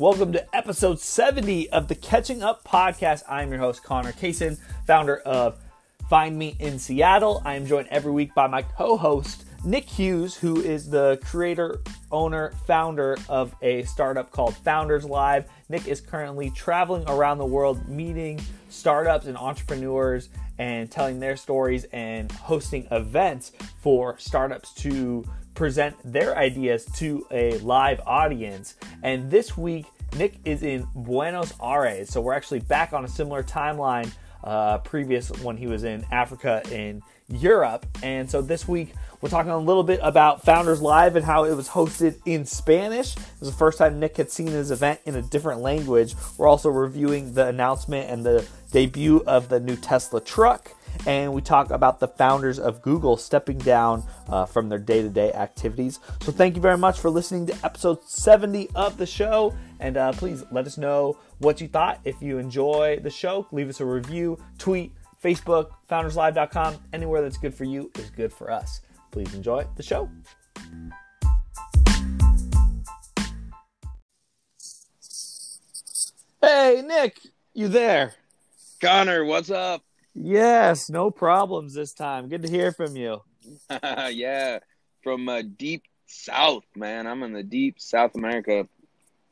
Welcome to episode 70 of the Catching Up Podcast. I'm your host, Connor Kaysen, founder of Find Me in Seattle. I am joined every week by my co host, Nick Hughes, who is the creator, owner, founder of a startup called Founders Live. Nick is currently traveling around the world meeting startups and entrepreneurs and telling their stories and hosting events for startups to present their ideas to a live audience. And this week, Nick is in Buenos Aires. So we're actually back on a similar timeline uh, previous when he was in Africa and Europe. And so this week, we're talking a little bit about Founders Live and how it was hosted in Spanish. It was the first time Nick had seen his event in a different language. We're also reviewing the announcement and the debut of the new Tesla truck and we talk about the founders of Google stepping down uh, from their day to day activities. So, thank you very much for listening to episode 70 of the show. And uh, please let us know what you thought. If you enjoy the show, leave us a review, tweet, Facebook, founderslive.com. Anywhere that's good for you is good for us. Please enjoy the show. Hey, Nick, you there? Connor, what's up? Yes, no problems this time. Good to hear from you. yeah, from uh, deep south, man. I'm in the deep South America.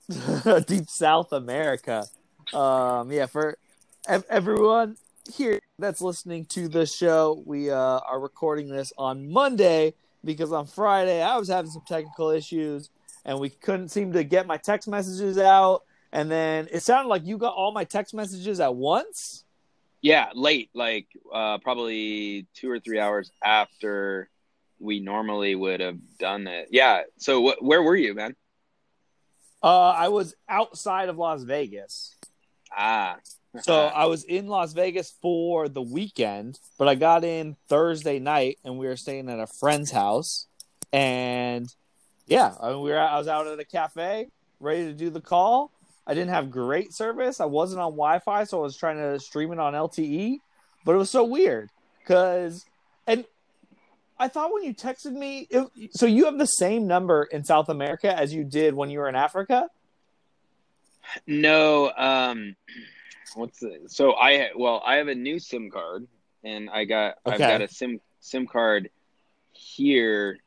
deep South America. Um, yeah, for ev- everyone here that's listening to the show, we uh, are recording this on Monday because on Friday I was having some technical issues and we couldn't seem to get my text messages out. And then it sounded like you got all my text messages at once. Yeah, late, like uh, probably two or three hours after we normally would have done it. Yeah. So wh- where were you, man? Uh, I was outside of Las Vegas. Ah. so I was in Las Vegas for the weekend, but I got in Thursday night, and we were staying at a friend's house. And yeah, I mean, we were. I was out at a cafe, ready to do the call, I didn't have great service. I wasn't on Wi-Fi, so I was trying to stream it on LTE. But it was so weird because, and I thought when you texted me, it, so you have the same number in South America as you did when you were in Africa. No, um, what's the, so I well I have a new SIM card and I got okay. I've got a SIM SIM card here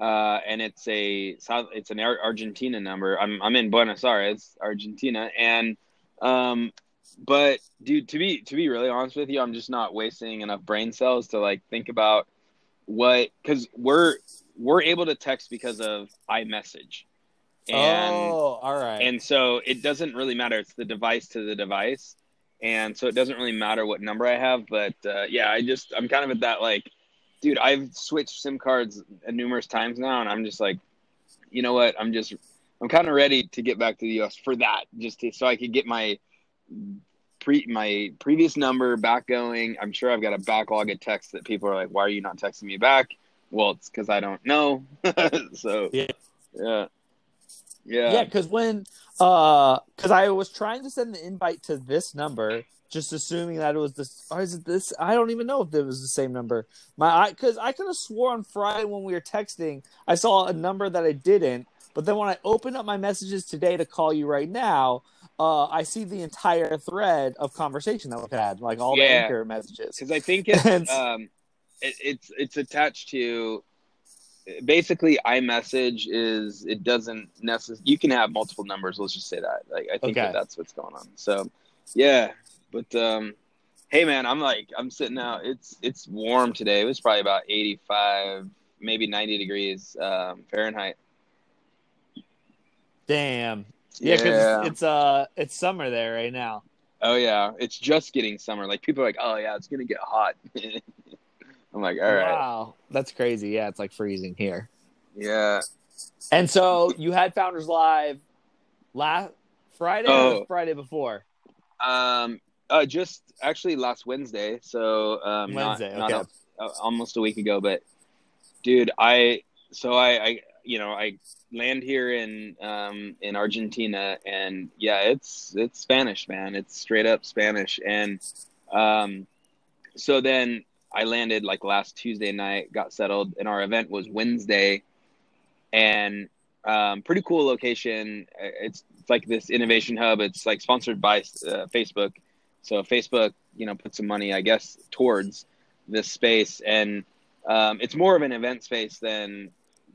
uh, and it's a South, it's an Argentina number. I'm I'm in Buenos Aires, Argentina, and um, but dude, to be to be really honest with you, I'm just not wasting enough brain cells to like think about what because we're we're able to text because of iMessage. And, oh, all right. And so it doesn't really matter. It's the device to the device, and so it doesn't really matter what number I have. But uh, yeah, I just I'm kind of at that like dude, I've switched SIM cards numerous times now, and I'm just like, you know what? I'm just, I'm kind of ready to get back to the U.S. for that, just to, so I could get my pre my previous number back going. I'm sure I've got a backlog of texts that people are like, "Why are you not texting me back?" Well, it's because I don't know. so yeah, yeah, yeah, yeah. Because when, uh, because I was trying to send the invite to this number just assuming that it was this or is it this? I don't even know if it was the same number. My i because i could have swore on friday when we were texting i saw a number that i didn't but then when i opened up my messages today to call you right now uh, i see the entire thread of conversation that we've had like all yeah. the anchor messages. Because i think it's um it, it's it's attached to basically iMessage is it doesn't necessarily you can have multiple numbers let's just say that. Like i think okay. that that's what's going on. So yeah but um, hey, man, I'm like I'm sitting out. It's it's warm today. It was probably about 85, maybe 90 degrees um, Fahrenheit. Damn. Yeah, because yeah. it's uh it's summer there right now. Oh yeah, it's just getting summer. Like people are like, oh yeah, it's gonna get hot. I'm like, all right. Wow, that's crazy. Yeah, it's like freezing here. Yeah. And so you had Founders Live last Friday oh. or Friday before? Um, uh, just actually last Wednesday. So um, Wednesday, not, okay. Not a, almost a week ago. But dude, I so I, I you know I land here in um, in Argentina, and yeah, it's it's Spanish, man. It's straight up Spanish, and um, so then I landed like last Tuesday night, got settled, and our event was Wednesday, and um, pretty cool location. It's, it's like this innovation hub. It's like sponsored by uh, Facebook. So Facebook, you know, put some money, I guess, towards this space, and um, it's more of an event space than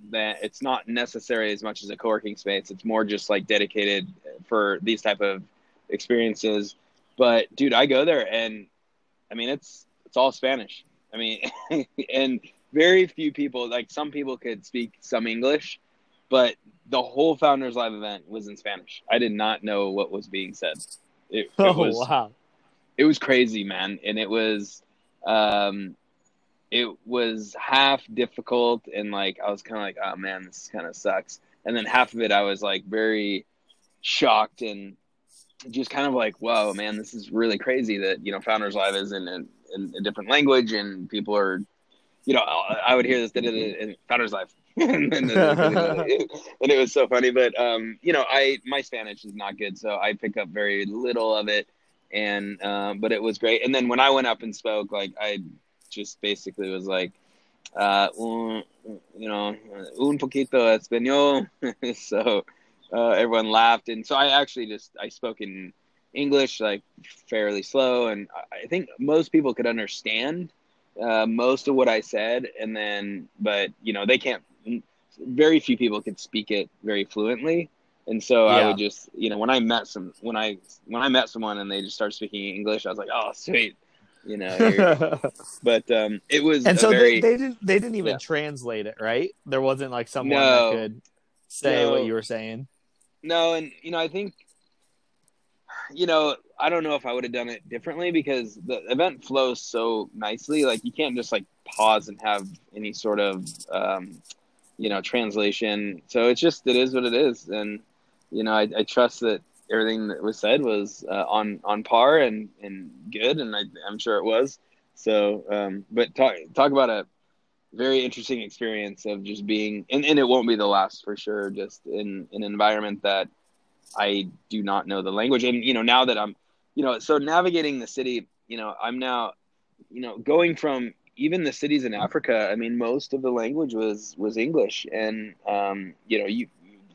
that. It's not necessary as much as a co-working space. It's more just like dedicated for these type of experiences. But dude, I go there, and I mean, it's it's all Spanish. I mean, and very few people, like some people could speak some English, but the whole Founders Live event was in Spanish. I did not know what was being said. It, it oh was, wow! It was crazy, man, and it was, um, it was half difficult and like I was kind of like, oh man, this kind of sucks, and then half of it I was like very shocked and just kind of like, whoa, man, this is really crazy that you know Founders Live is in a, in a different language and people are, you know, I would hear this in Founders Live. and, and, it was so funny, but um, you know, I my Spanish is not good, so I pick up very little of it, and um, but it was great. And then when I went up and spoke, like I just basically was like, uh, un, you know, un poquito español, so uh, everyone laughed, and so I actually just I spoke in English like fairly slow, and I think most people could understand uh, most of what I said, and then but you know they can't. Very few people could speak it very fluently, and so yeah. I would just you know when I met some when I when I met someone and they just started speaking English, I was like, oh sweet. You know, but um, it was and so very, they, they didn't they didn't even yeah. translate it, right? There wasn't like someone no, that could say no. what you were saying. No, and you know, I think, you know, I don't know if I would have done it differently because the event flows so nicely. Like you can't just like pause and have any sort of, um, you know, translation. So it's just it is what it is, and you know, I, I trust that everything that was said was uh, on on par and and good, and I, I'm sure it was. So, um, but talk talk about a very interesting experience of just being and, and it won't be the last for sure just in, in an environment that i do not know the language and you know now that i'm you know so navigating the city you know i'm now you know going from even the cities in africa i mean most of the language was was english and um you know you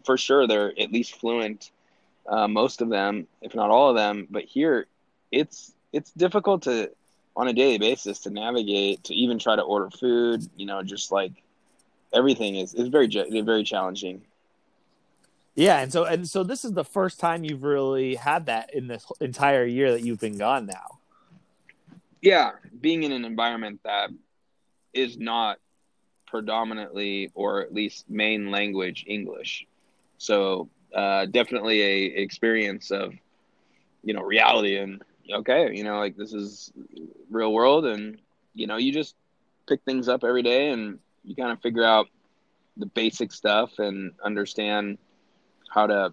for sure they're at least fluent uh, most of them if not all of them. But here it's it's difficult to on a daily basis to navigate to even try to order food you know just like everything is is very very challenging. Yeah and so and so this is the first time you've really had that in this entire year that you've been gone now. Yeah being in an environment that is not predominantly or at least main language english so uh, definitely a experience of you know reality and okay, you know, like this is real world, and you know, you just pick things up every day, and you kind of figure out the basic stuff and understand how to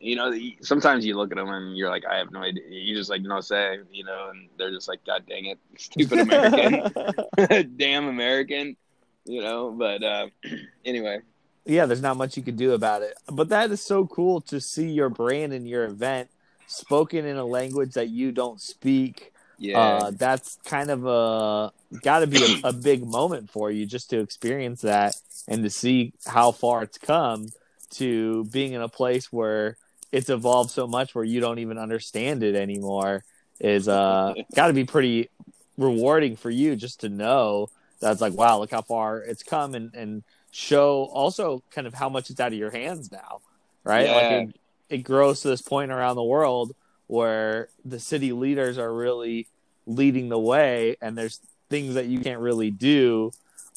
you know sometimes you look at them and you're like i have no idea you just like no say you know and they're just like god dang it stupid american. Damn american you know but uh anyway yeah there's not much you can do about it but that is so cool to see your brand and your event spoken in a language that you don't speak. Yeah, uh, that's kind of a got to be a, a, big moment for you just to experience that and to see how far it's come to being in a place where it's evolved so much where you don't even understand it anymore is uh got to be pretty rewarding for you just to know that's like wow look how far it's come and and show also kind of how much it's out of your hands now right yeah. like it, it grows to this point around the world where the city leaders are really leading the way and there's things that you can't really do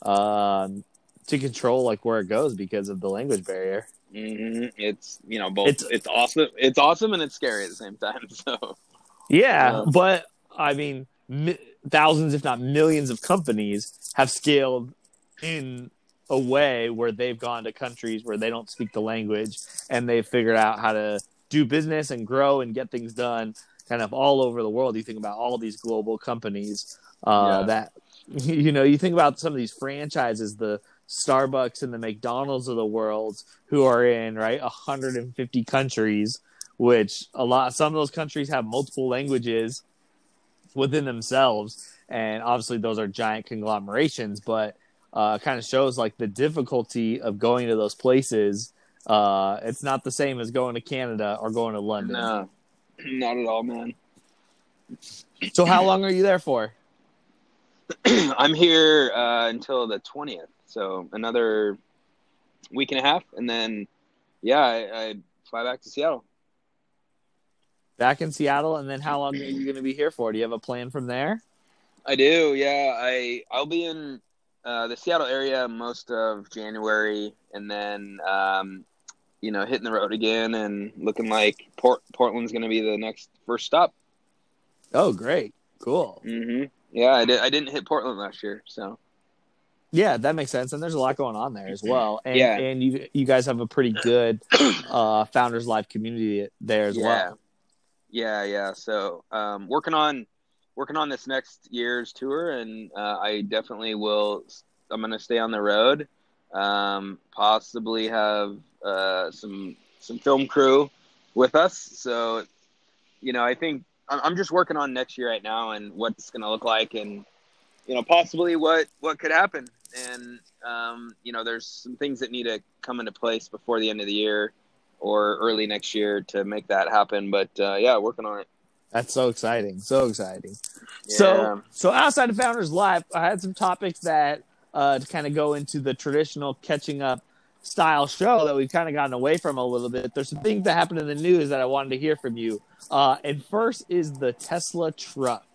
um, to control like where it goes because of the language barrier mm-hmm. it's you know both it's, it's awesome it's awesome and it's scary at the same time so yeah uh, but i mean mi- thousands if not millions of companies have scaled in a way where they've gone to countries where they don't speak the language and they've figured out how to do business and grow and get things done kind of all over the world. You think about all these global companies uh, yeah. that, you know, you think about some of these franchises, the Starbucks and the McDonald's of the world who are in, right, 150 countries, which a lot, some of those countries have multiple languages within themselves. And obviously, those are giant conglomerations, but uh, kind of shows like the difficulty of going to those places Uh, it's not the same as going to Canada or going to London. No, not at all, man. So how long are you there for? I'm here uh, until the twentieth, so another week and a half, and then yeah, I, I fly back to Seattle. Back in Seattle, and then how long are you going to be here for? Do you have a plan from there? I do, yeah. I I'll be in uh, the Seattle area most of January, and then um, you know hitting the road again, and looking like Port Portland's going to be the next first stop. Oh, great, cool. hmm Yeah, I did. I didn't hit Portland last year, so Yeah, that makes sense, and there's a lot going on there as well. And Yeah. and you you guys have a pretty good uh, Founders Live community there as yeah, well. yeah, yeah. So um, working on working on this next year's tour, and uh, I definitely will. I'm going to stay on the road. Um, possibly have uh, some some film crew with us. So, you know, I think I'm just working on next year right now and what it's going to look like, and you know, possibly what what could happen. And um, you know, there's some things that need to come into place before the end of the year or early next year to make that happen. But uh, yeah, working on it. That's so exciting, so exciting. Yeah. So, so outside of Founders Live, I had some topics that uh, to kind of go into the traditional catching up style show that we've kind of gotten away from a little bit. There's some things that happened in the news that I wanted to hear from you. Uh, and first is the Tesla truck.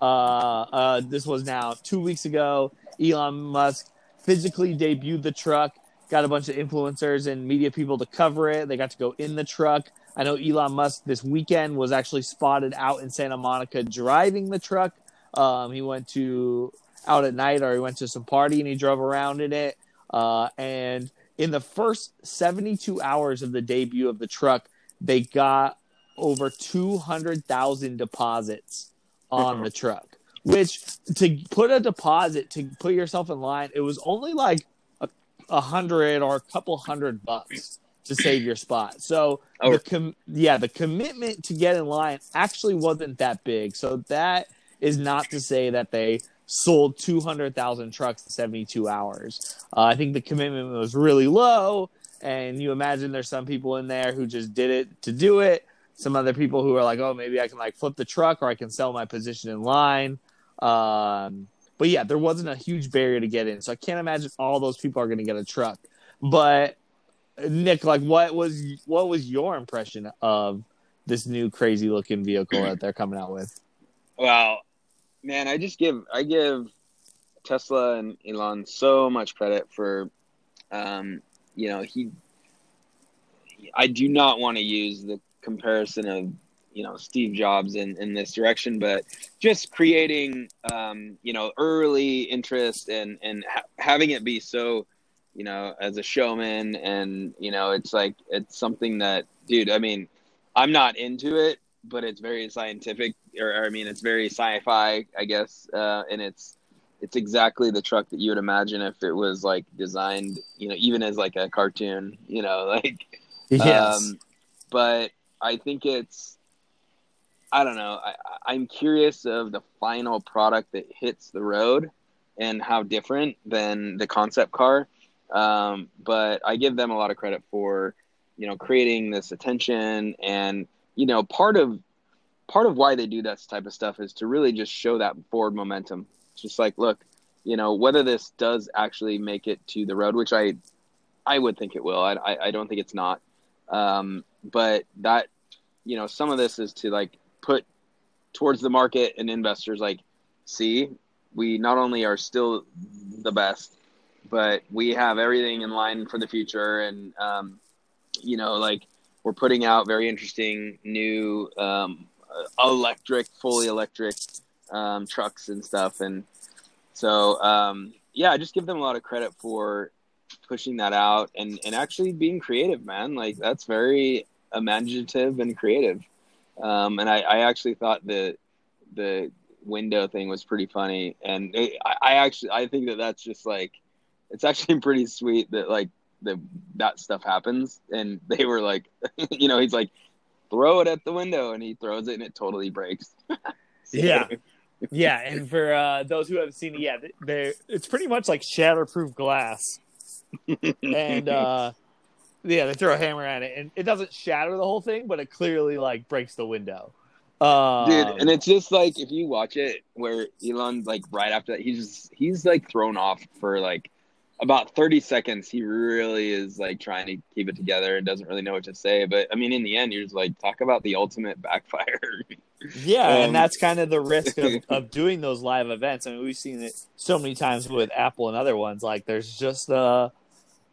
Uh, uh, this was now two weeks ago. Elon Musk physically debuted the truck, got a bunch of influencers and media people to cover it. They got to go in the truck. I know Elon Musk this weekend was actually spotted out in Santa Monica driving the truck. Um, he went to out at night or he went to some party and he drove around in it. Uh, and in the first 72 hours of the debut of the truck, they got over 200,000 deposits on the truck, which to put a deposit to put yourself in line, it was only like a, a hundred or a couple hundred bucks to save your spot. So Oh. the com- yeah, the commitment to get in line actually wasn't that big. So that is not to say that they sold 200,000 trucks in 72 hours. Uh, I think the commitment was really low and you imagine there's some people in there who just did it to do it. Some other people who are like, "Oh, maybe I can like flip the truck or I can sell my position in line." Um, but yeah, there wasn't a huge barrier to get in. So I can't imagine all those people are going to get a truck. But Nick, like, what was what was your impression of this new crazy looking vehicle that they're coming out with? Well, man, I just give I give Tesla and Elon so much credit for, um, you know, he. I do not want to use the comparison of you know Steve Jobs in in this direction, but just creating um, you know early interest and and ha- having it be so you know as a showman and you know it's like it's something that dude I mean I'm not into it but it's very scientific or, I mean it's very sci-fi I guess uh, and it's it's exactly the truck that you would imagine if it was like designed you know even as like a cartoon you know like um, but I think it's, I don't know. I, I'm curious of the final product that hits the road and how different than the concept car. Um, but I give them a lot of credit for, you know, creating this attention and, you know, part of, part of why they do that type of stuff is to really just show that forward momentum. It's just like, look, you know, whether this does actually make it to the road, which I, I would think it will. I, I, I don't think it's not. Um, but that, you know, some of this is to like put towards the market and investors like, see, we not only are still the best, but we have everything in line for the future. And, um, you know, like we're putting out very interesting new um, electric, fully electric um, trucks and stuff. And so, um, yeah, I just give them a lot of credit for pushing that out and, and actually being creative, man. Like that's very imaginative and creative. Um, and I, I actually thought the the window thing was pretty funny. And it, I, I actually I think that that's just like it's actually pretty sweet that like the that stuff happens. And they were like, you know, he's like, throw it at the window, and he throws it, and it totally breaks. So- Yeah. Yeah, and for uh, those who haven't seen it yet, they it's pretty much like shatterproof glass. and uh, yeah, they throw a hammer at it, and it doesn't shatter the whole thing, but it clearly like breaks the window. Um, Dude, and it's just like if you watch it, where Elon like right after that, he's just he's like thrown off for like about thirty seconds. He really is like trying to keep it together and doesn't really know what to say. But I mean, in the end, you're just like talk about the ultimate backfire. yeah, um, and that's kind of the risk of, of doing those live events. I mean, we've seen it so many times with Apple and other ones. Like, there's just uh,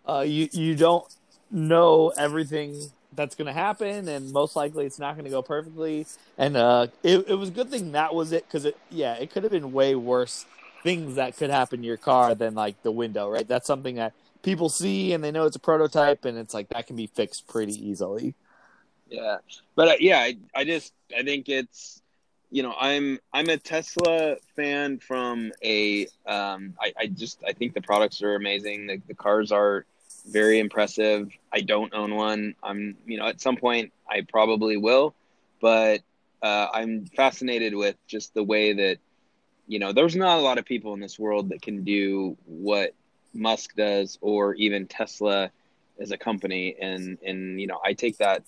uh you you don't know everything that's going to happen, and most likely it's not going to go perfectly. And uh, it, it was a good thing that was it because it, yeah, it could have been way worse things that could happen to your car than like the window, right? That's something that people see and they know it's a prototype, and it's like that can be fixed pretty easily. Yeah, but uh, yeah, I, I just I think it's you know I'm I'm a Tesla fan from a um I, I just I think the products are amazing. The, the cars are very impressive. I don't own one. I'm, you know, at some point I probably will, but uh, I'm fascinated with just the way that, you know, there's not a lot of people in this world that can do what Musk does or even Tesla as a company. And, and, you know, I take that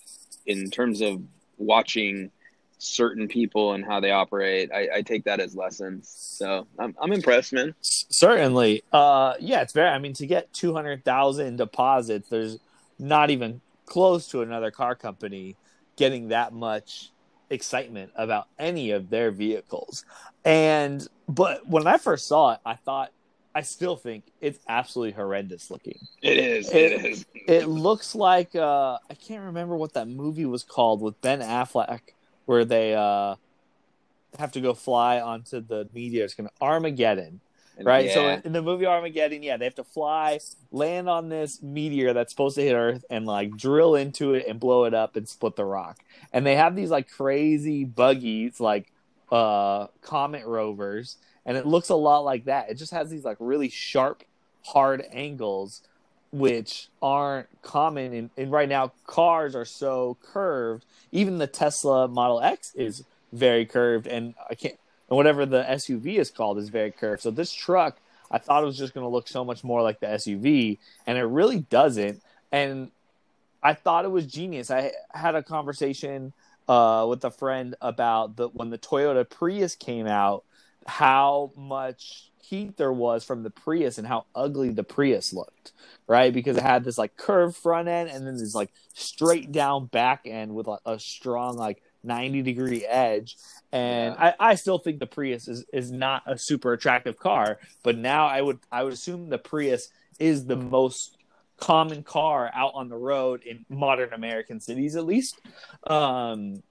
in terms of watching certain people and how they operate. I, I take that as lessons. So I'm, I'm impressed, man. Certainly. Uh, yeah, it's very, I mean, to get 200,000 deposits, there's not even close to another car company getting that much excitement about any of their vehicles. And, but when I first saw it, I thought, I still think it's absolutely horrendous looking. It is. It, it is. It looks like, uh, I can't remember what that movie was called with Ben Affleck where they uh, have to go fly onto the meteor. It's to Armageddon, right? Yeah. So in, the movie Armageddon, yeah, they have to fly, land on this meteor that's supposed to hit Earth, and like drill into it and blow it up and split the rock. And they have these like crazy buggies, like uh, comet rovers, and it looks a lot like that. It just has these like really sharp, hard angles which aren't common in, in right now cars are so curved even the tesla model x is very curved and i can't and whatever the suv is called is very curved. So this truck i thought it was just going to look so much more like the suv and it really doesn't. And i thought it was genius. I had a conversation uh, with a friend about the when the toyota prius came out how much heat there was from the prius and how ugly the prius looked right? Because it had this like curved front end and then this like straight down back end with a, a strong like 90 degree edge. And Yeah. I, I still think the Prius is, is not a super attractive car, but now I would I would assume the Prius is the most common car out on the road in modern American cities at least. Um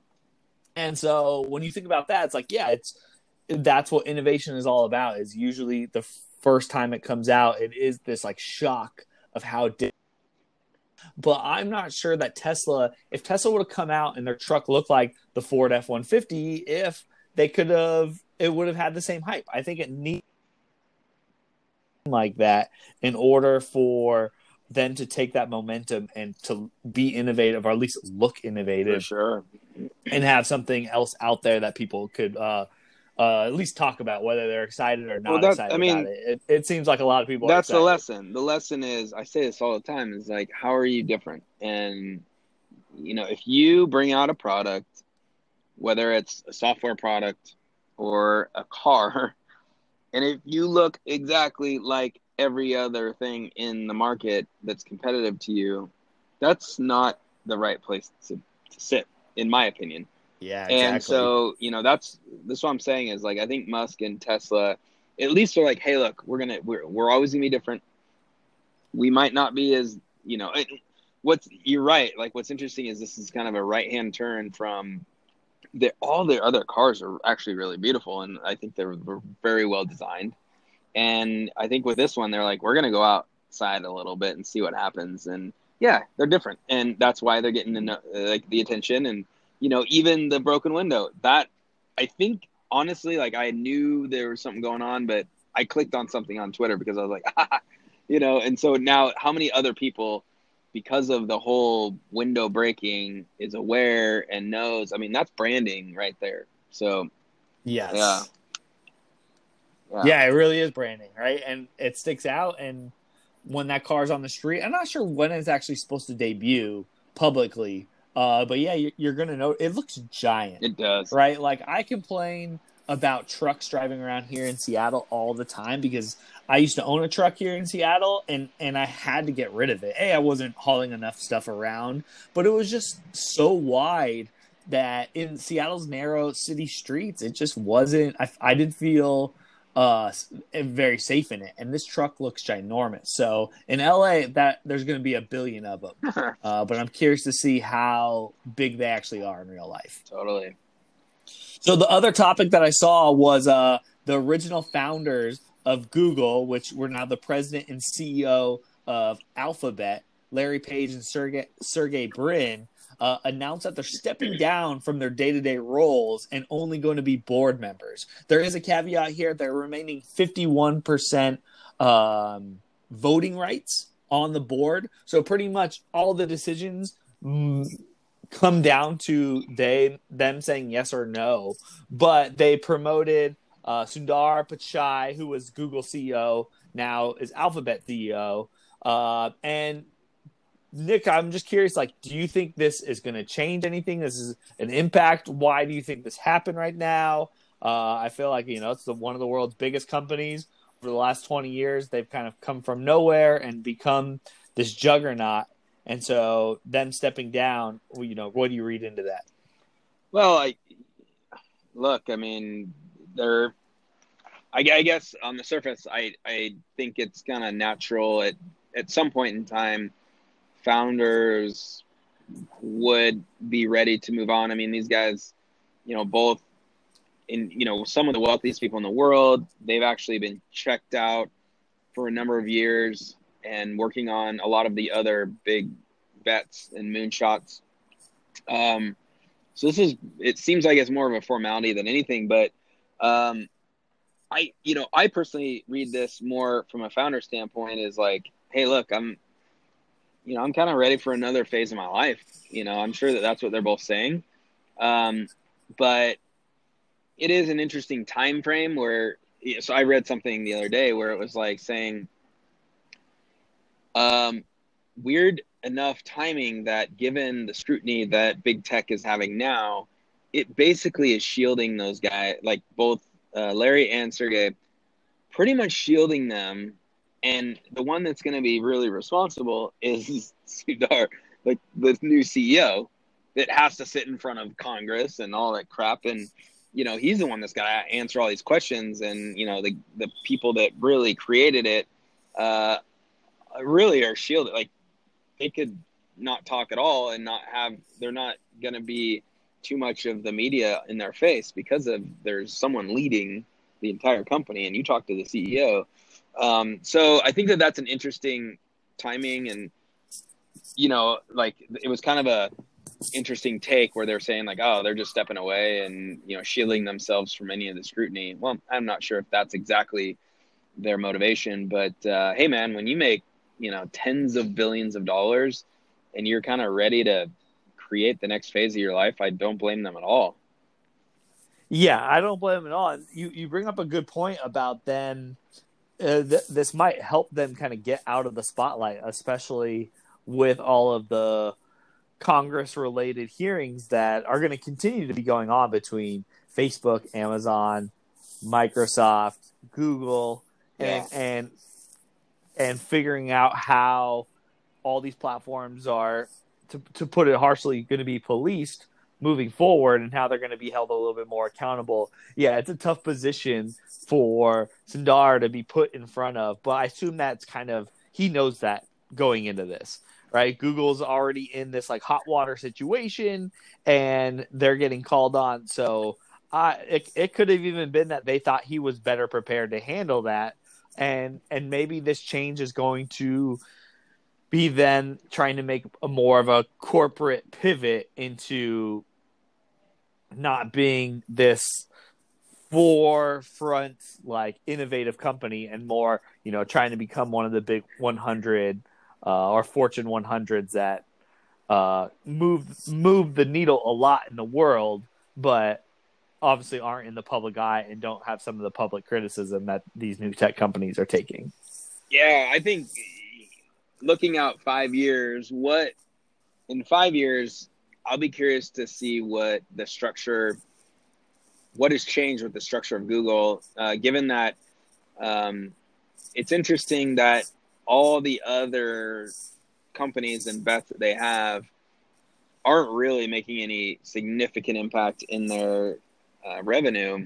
and so when you think about that, it's like, yeah, it's that's what innovation is all about. Is usually the first time it comes out, it is this like shock of how di- but I'm not sure that Tesla, if Tesla would have come out and their truck looked like the Ford F 150, if they could have, it would have had the same hype. I think it needs like that in order for them to take that momentum and to be innovative or at least look For innovative sure. and have something else out there that people could uh, uh, at least talk about whether they're excited or not Well, excited I mean, about it. it. It seems like a lot of people. are That's the lesson. The lesson is I say this all the time is like how are you different? And you know, if you bring out a product, whether it's a software product or a car, and if you look exactly like every other thing in the market that's competitive to you, that's not the right place to, to sit, in my opinion. Yeah, exactly. And so, you know, that's that's what I'm saying is like I think Musk and Tesla at least are like, hey, look, we're gonna we're we're always gonna be different. We might not be as you know. It, what's you're right. Like what's interesting is this is kind of a right hand turn from the all their other cars are actually really beautiful, and I think they're, they're very well designed. And I think with this one, they're like, we're gonna go outside a little bit and see what happens. And yeah, they're different, and that's why they're getting the like the attention and you know, even the broken window. That I think honestly, like I knew there was something going on, but I clicked on something on Twitter because I was like, ah, you know, and so now how many other people because of the whole window breaking is aware and knows. I mean, that's branding right there. So yes. yeah. yeah, it really is branding, right? And it sticks out. And when that car's on the street. I'm not sure when it's actually supposed to debut publicly, uh, but yeah, you're, you're gonna know it looks giant. It does, right? Like I complain about trucks driving around here in Seattle all the time because I used to own a truck here in Seattle and and I had to get rid of it. Hey, I wasn't hauling enough stuff around, but it was just so wide that in Seattle's narrow city streets, it just wasn't. I, I didn't feel uh very safe in it. And this truck looks ginormous. So in la that there's going to be a billion of them. Uh, but i'm curious to see how big they actually are in real life. Totally. So the other topic that i saw was uh the original founders of google which were now the president and ceo of alphabet larry page and sergey sergey brin uh, announced that they're stepping down from their day to day roles and only going to be board members. There is a caveat here they're remaining 51% um, voting rights on the board. So pretty much all the decisions mm, come down to they them saying yes or no. But they promoted uh, Sundar Pichai, who was Google CEO, now is Alphabet CEO. Uh, and Nick, I'm just curious. Like, do you think this is going to change anything? This is an impact. Why do you think this happened right now? Uh, I feel like you know it's the, one of the world's biggest companies. For the last 20 years, they've kind of come from nowhere and become this juggernaut. And so, them stepping down, you know, what do you read into that? Well, I look. I mean, they're. I, I guess on the surface, I I think it's kind of natural at at some point in time founders would be ready to move on. I mean, these guys, you know, both in, you know, some of the wealthiest people in the world, they've actually been checked out for a number of years and working on a lot of the other big bets and moonshots. Um, so this is, it seems like it's more of a formality than anything, but, um, I, you know, I personally read this more from a founder standpoint is like, Hey, look, I'm, you know, I'm kind of ready for another phase of my life. You know, I'm sure that that's what they're both saying. Um, but it is an interesting time frame where, so I read something the other day where it was like saying, um, weird enough timing that given the scrutiny that big tech is having now, it basically is shielding those guys, like both uh, Larry and Sergey, pretty much shielding them and the one that's going to be really responsible is Sundar, like the new CEO that has to sit in front of Congress and all that crap. And, you know, he's the one that's got to answer all these questions. And, you know, the, the people that really created it uh, really are shielded. Like they could not talk at all and not have, they're not going to be too much of the media in their face because of there's someone leading the entire company and you talk to the CEO um, so I think that that's an interesting timing, and you know, like it was kind of a interesting take where they're saying like, oh, they're just stepping away and you know shielding themselves from any of the scrutiny. Well, I'm not sure if that's exactly their motivation, but uh, hey, man, when you make you know tens of billions of dollars and you're kind of ready to create the next phase of your life, I don't blame them at all. Yeah, I don't blame them at all. You you bring up a good point about them uh, th- this might help them kind of get out of the spotlight, especially with all of the Congress related hearings that are going to continue to be going on between Facebook, Amazon, Microsoft, Google, and yeah. and and figuring out how all these platforms are to to put it harshly going to be policed moving forward and how they're going to be held a little bit more accountable. Yeah, it's a tough position for Sundar to be put in front of, but I assume that's kind of he knows that going into this, right? Google's already in this like hot water situation and they're getting called on. So uh, it, it could have even been that they thought he was better prepared to handle that. And, and maybe this change is going to be then trying to make a more of a corporate pivot into not being this forefront like innovative company and more you know trying to become one of the big 100 uh, or fortune 100s that uh, move move the needle a lot in the world but obviously aren't in the public eye and don't have some of the public criticism that these new tech companies are taking. Yeah i think looking out five years, what in five years, I'll be curious to see what the structure, what has changed with the structure of Google, uh, given that um, it's interesting that all the other companies and bets that they have aren't really making any significant impact in their uh, revenue.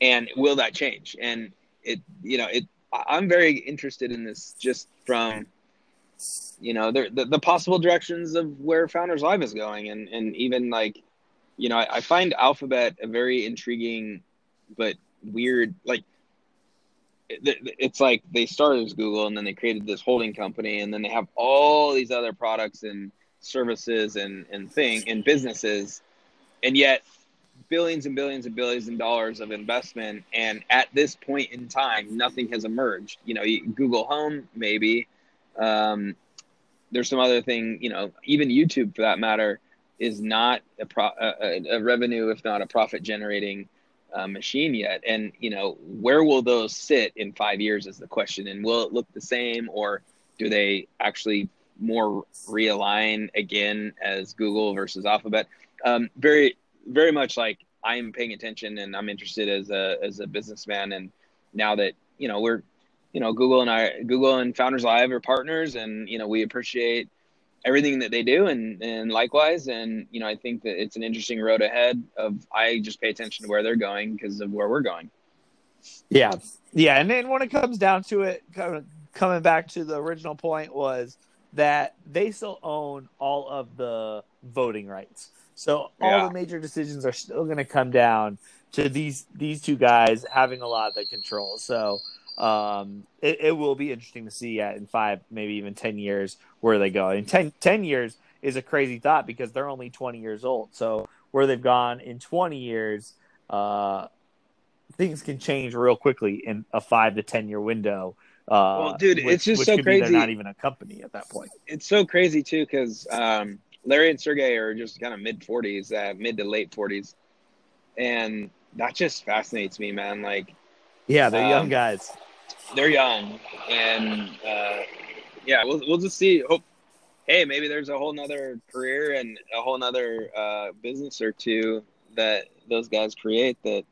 And will that change? And it, you know, it. I'm very interested in this just from, you know, the the, the possible directions of where Founders Live is going, and and even like, you know, I, I find Alphabet a very intriguing, but weird. Like, it's like they started as Google and then they created this holding company and then they have all these other products and services and and thing and businesses, and yet billions and billions and billions of dollars of investment and at this point in time nothing has emerged you know google home maybe um, there's some other thing you know even youtube for that matter is not a, pro- a, a revenue if not a profit generating uh, machine yet. And you know, where will those sit in five years is the question. And will it look the same, or do they actually more realign again as Google versus Alphabet? Um, very, very much like I'm paying attention and I'm interested as a as a businessman. And now that you know we're, you know, Google and I, Google and Founders Live are partners, and you know we appreciate everything that they do and and likewise. And you know i think that it's an interesting road ahead of i just pay attention to where they're going because of where we're going. Yeah. Yeah. And then when it comes down to it coming back to the original point was that they still own all of the voting rights so all yeah. the major decisions are still going to come down to these these two guys having a lot of the control so um, it, it, will be interesting to see in five, maybe even 10 years where they go. In 10, 10 years is a crazy thought because they're only 20 years old. So where they've gone in 20 years, uh, things can change real quickly in a five to 10 year window. Uh, well, dude, which, it's just so crazy. They're not even a company at that point. It's so crazy too because um, Larry and Sergey are just kind of mid 40s, uh, mid to late 40s, and that just fascinates me, man. Like, yeah, they're um, young guys they're young, and uh, yeah, we'll we'll just see. Hope, hey, maybe there's a whole nother career and a whole nother uh, business or two that those guys create that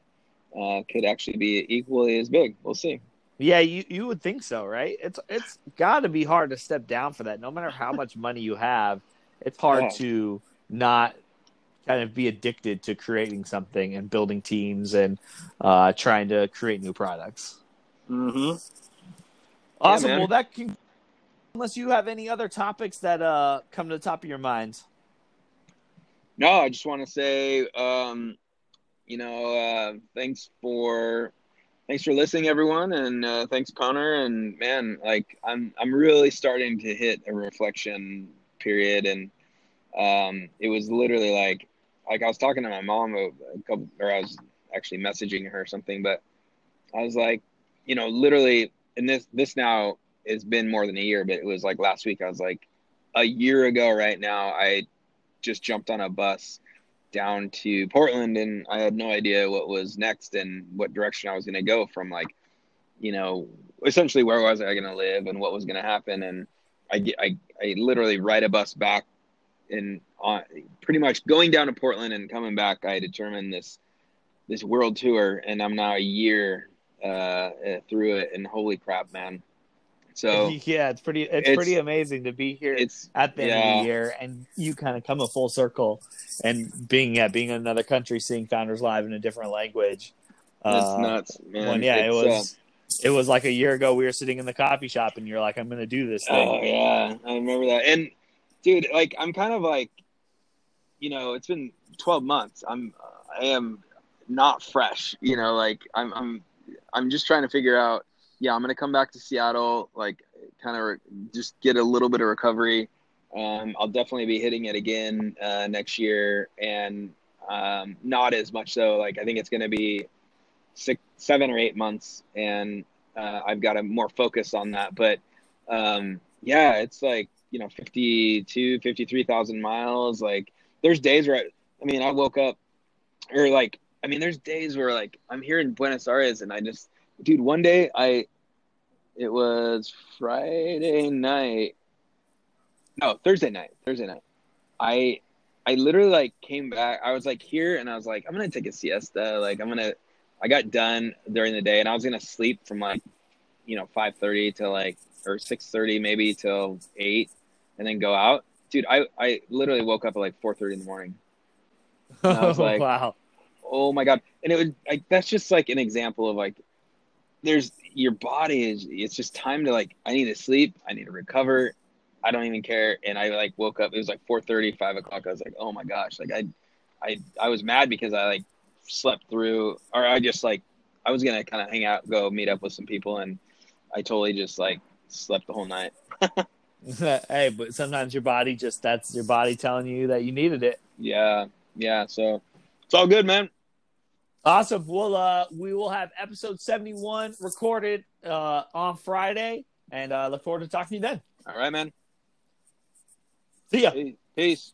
uh, could actually be equally as big. We'll see. Yeah, you, you would think so, right? It's it's got to be hard to step down for that. No matter how much money you have, it's hard yeah. to not kind of be addicted to creating something and building teams and uh, trying to create new products. Mm-hmm. Awesome. Yeah, well, that can, unless you have any other topics that uh, come to the top of your mind. No, I just want to say, um, you know, uh, thanks for thanks for listening, everyone, and uh, thanks, Connor. And man, like I'm I'm really starting to hit a reflection period, and um, it was literally like like I was talking to my mom a, couple, or I was actually messaging her or something, but I was like, you know, literally, and this this now has been more than a year, but it was like last week. I was like, a year ago, right now, I just jumped on a bus down to Portland, and I had no idea what was next and what direction I was going to go from like, you know, essentially where was I going to live and what was going to happen, and I, I I literally ride a bus back and on pretty much going down to Portland and coming back, I determined this this world tour, and I'm now a year uh, through it, and holy crap, man! So yeah, it's pretty it's, it's pretty amazing to be here it's, at the yeah. end of the year, and you kind of come a full circle, and being yeah being in another country, seeing Founders Live in a different language. That's uh, nuts, man. When, yeah, it's, it was. Uh, it was like a year ago. We were sitting in the coffee shop, and you're like, "I'm to do this thing." Oh yeah, I remember that. And dude, like, I'm kind of like, you know, it's been 12 months. I'm, I am not fresh. You know, like I'm, I'm I'm just trying to figure out. Yeah, I'm gonna come back to Seattle, like kind of re- just get a little bit of recovery. Um, I'll definitely be hitting it again uh, next year, and um, not as much so. Like I think it's gonna be six, seven or eight months, and uh, I've got to more focus on that. But um, yeah, it's like you know 52, 53,000 miles. Like there's days where I, I mean I woke up or like I mean, there's days where like I'm here in Buenos Aires and I just, dude, one day I, It was Friday night. No, Thursday night. Thursday night. I I literally like came back. I was like here and I was like, I'm gonna take a siesta. Like I'm gonna I got done during the day and I was gonna sleep from like, you know, five thirty to like or six thirty maybe till eight and then go out. Dude, I, I literally woke up at like four thirty in the morning. And I was like, wow. oh my god and it would like that's just like an example of like there's your body is it's just time to like i need to sleep i need to recover i don't even care and i like woke up it was like 4 30 5 o'clock i was like oh my gosh like i i i was mad because i like slept through or i just like i was gonna kind of hang out go meet up with some people and i totally just like slept the whole night hey, but sometimes your body just that's your body telling you that you needed it. yeah yeah so it's all good man Awesome. Well, uh, we will have episode 71 recorded uh, on Friday and uh, look forward to talking to you then. all right man See ya. peace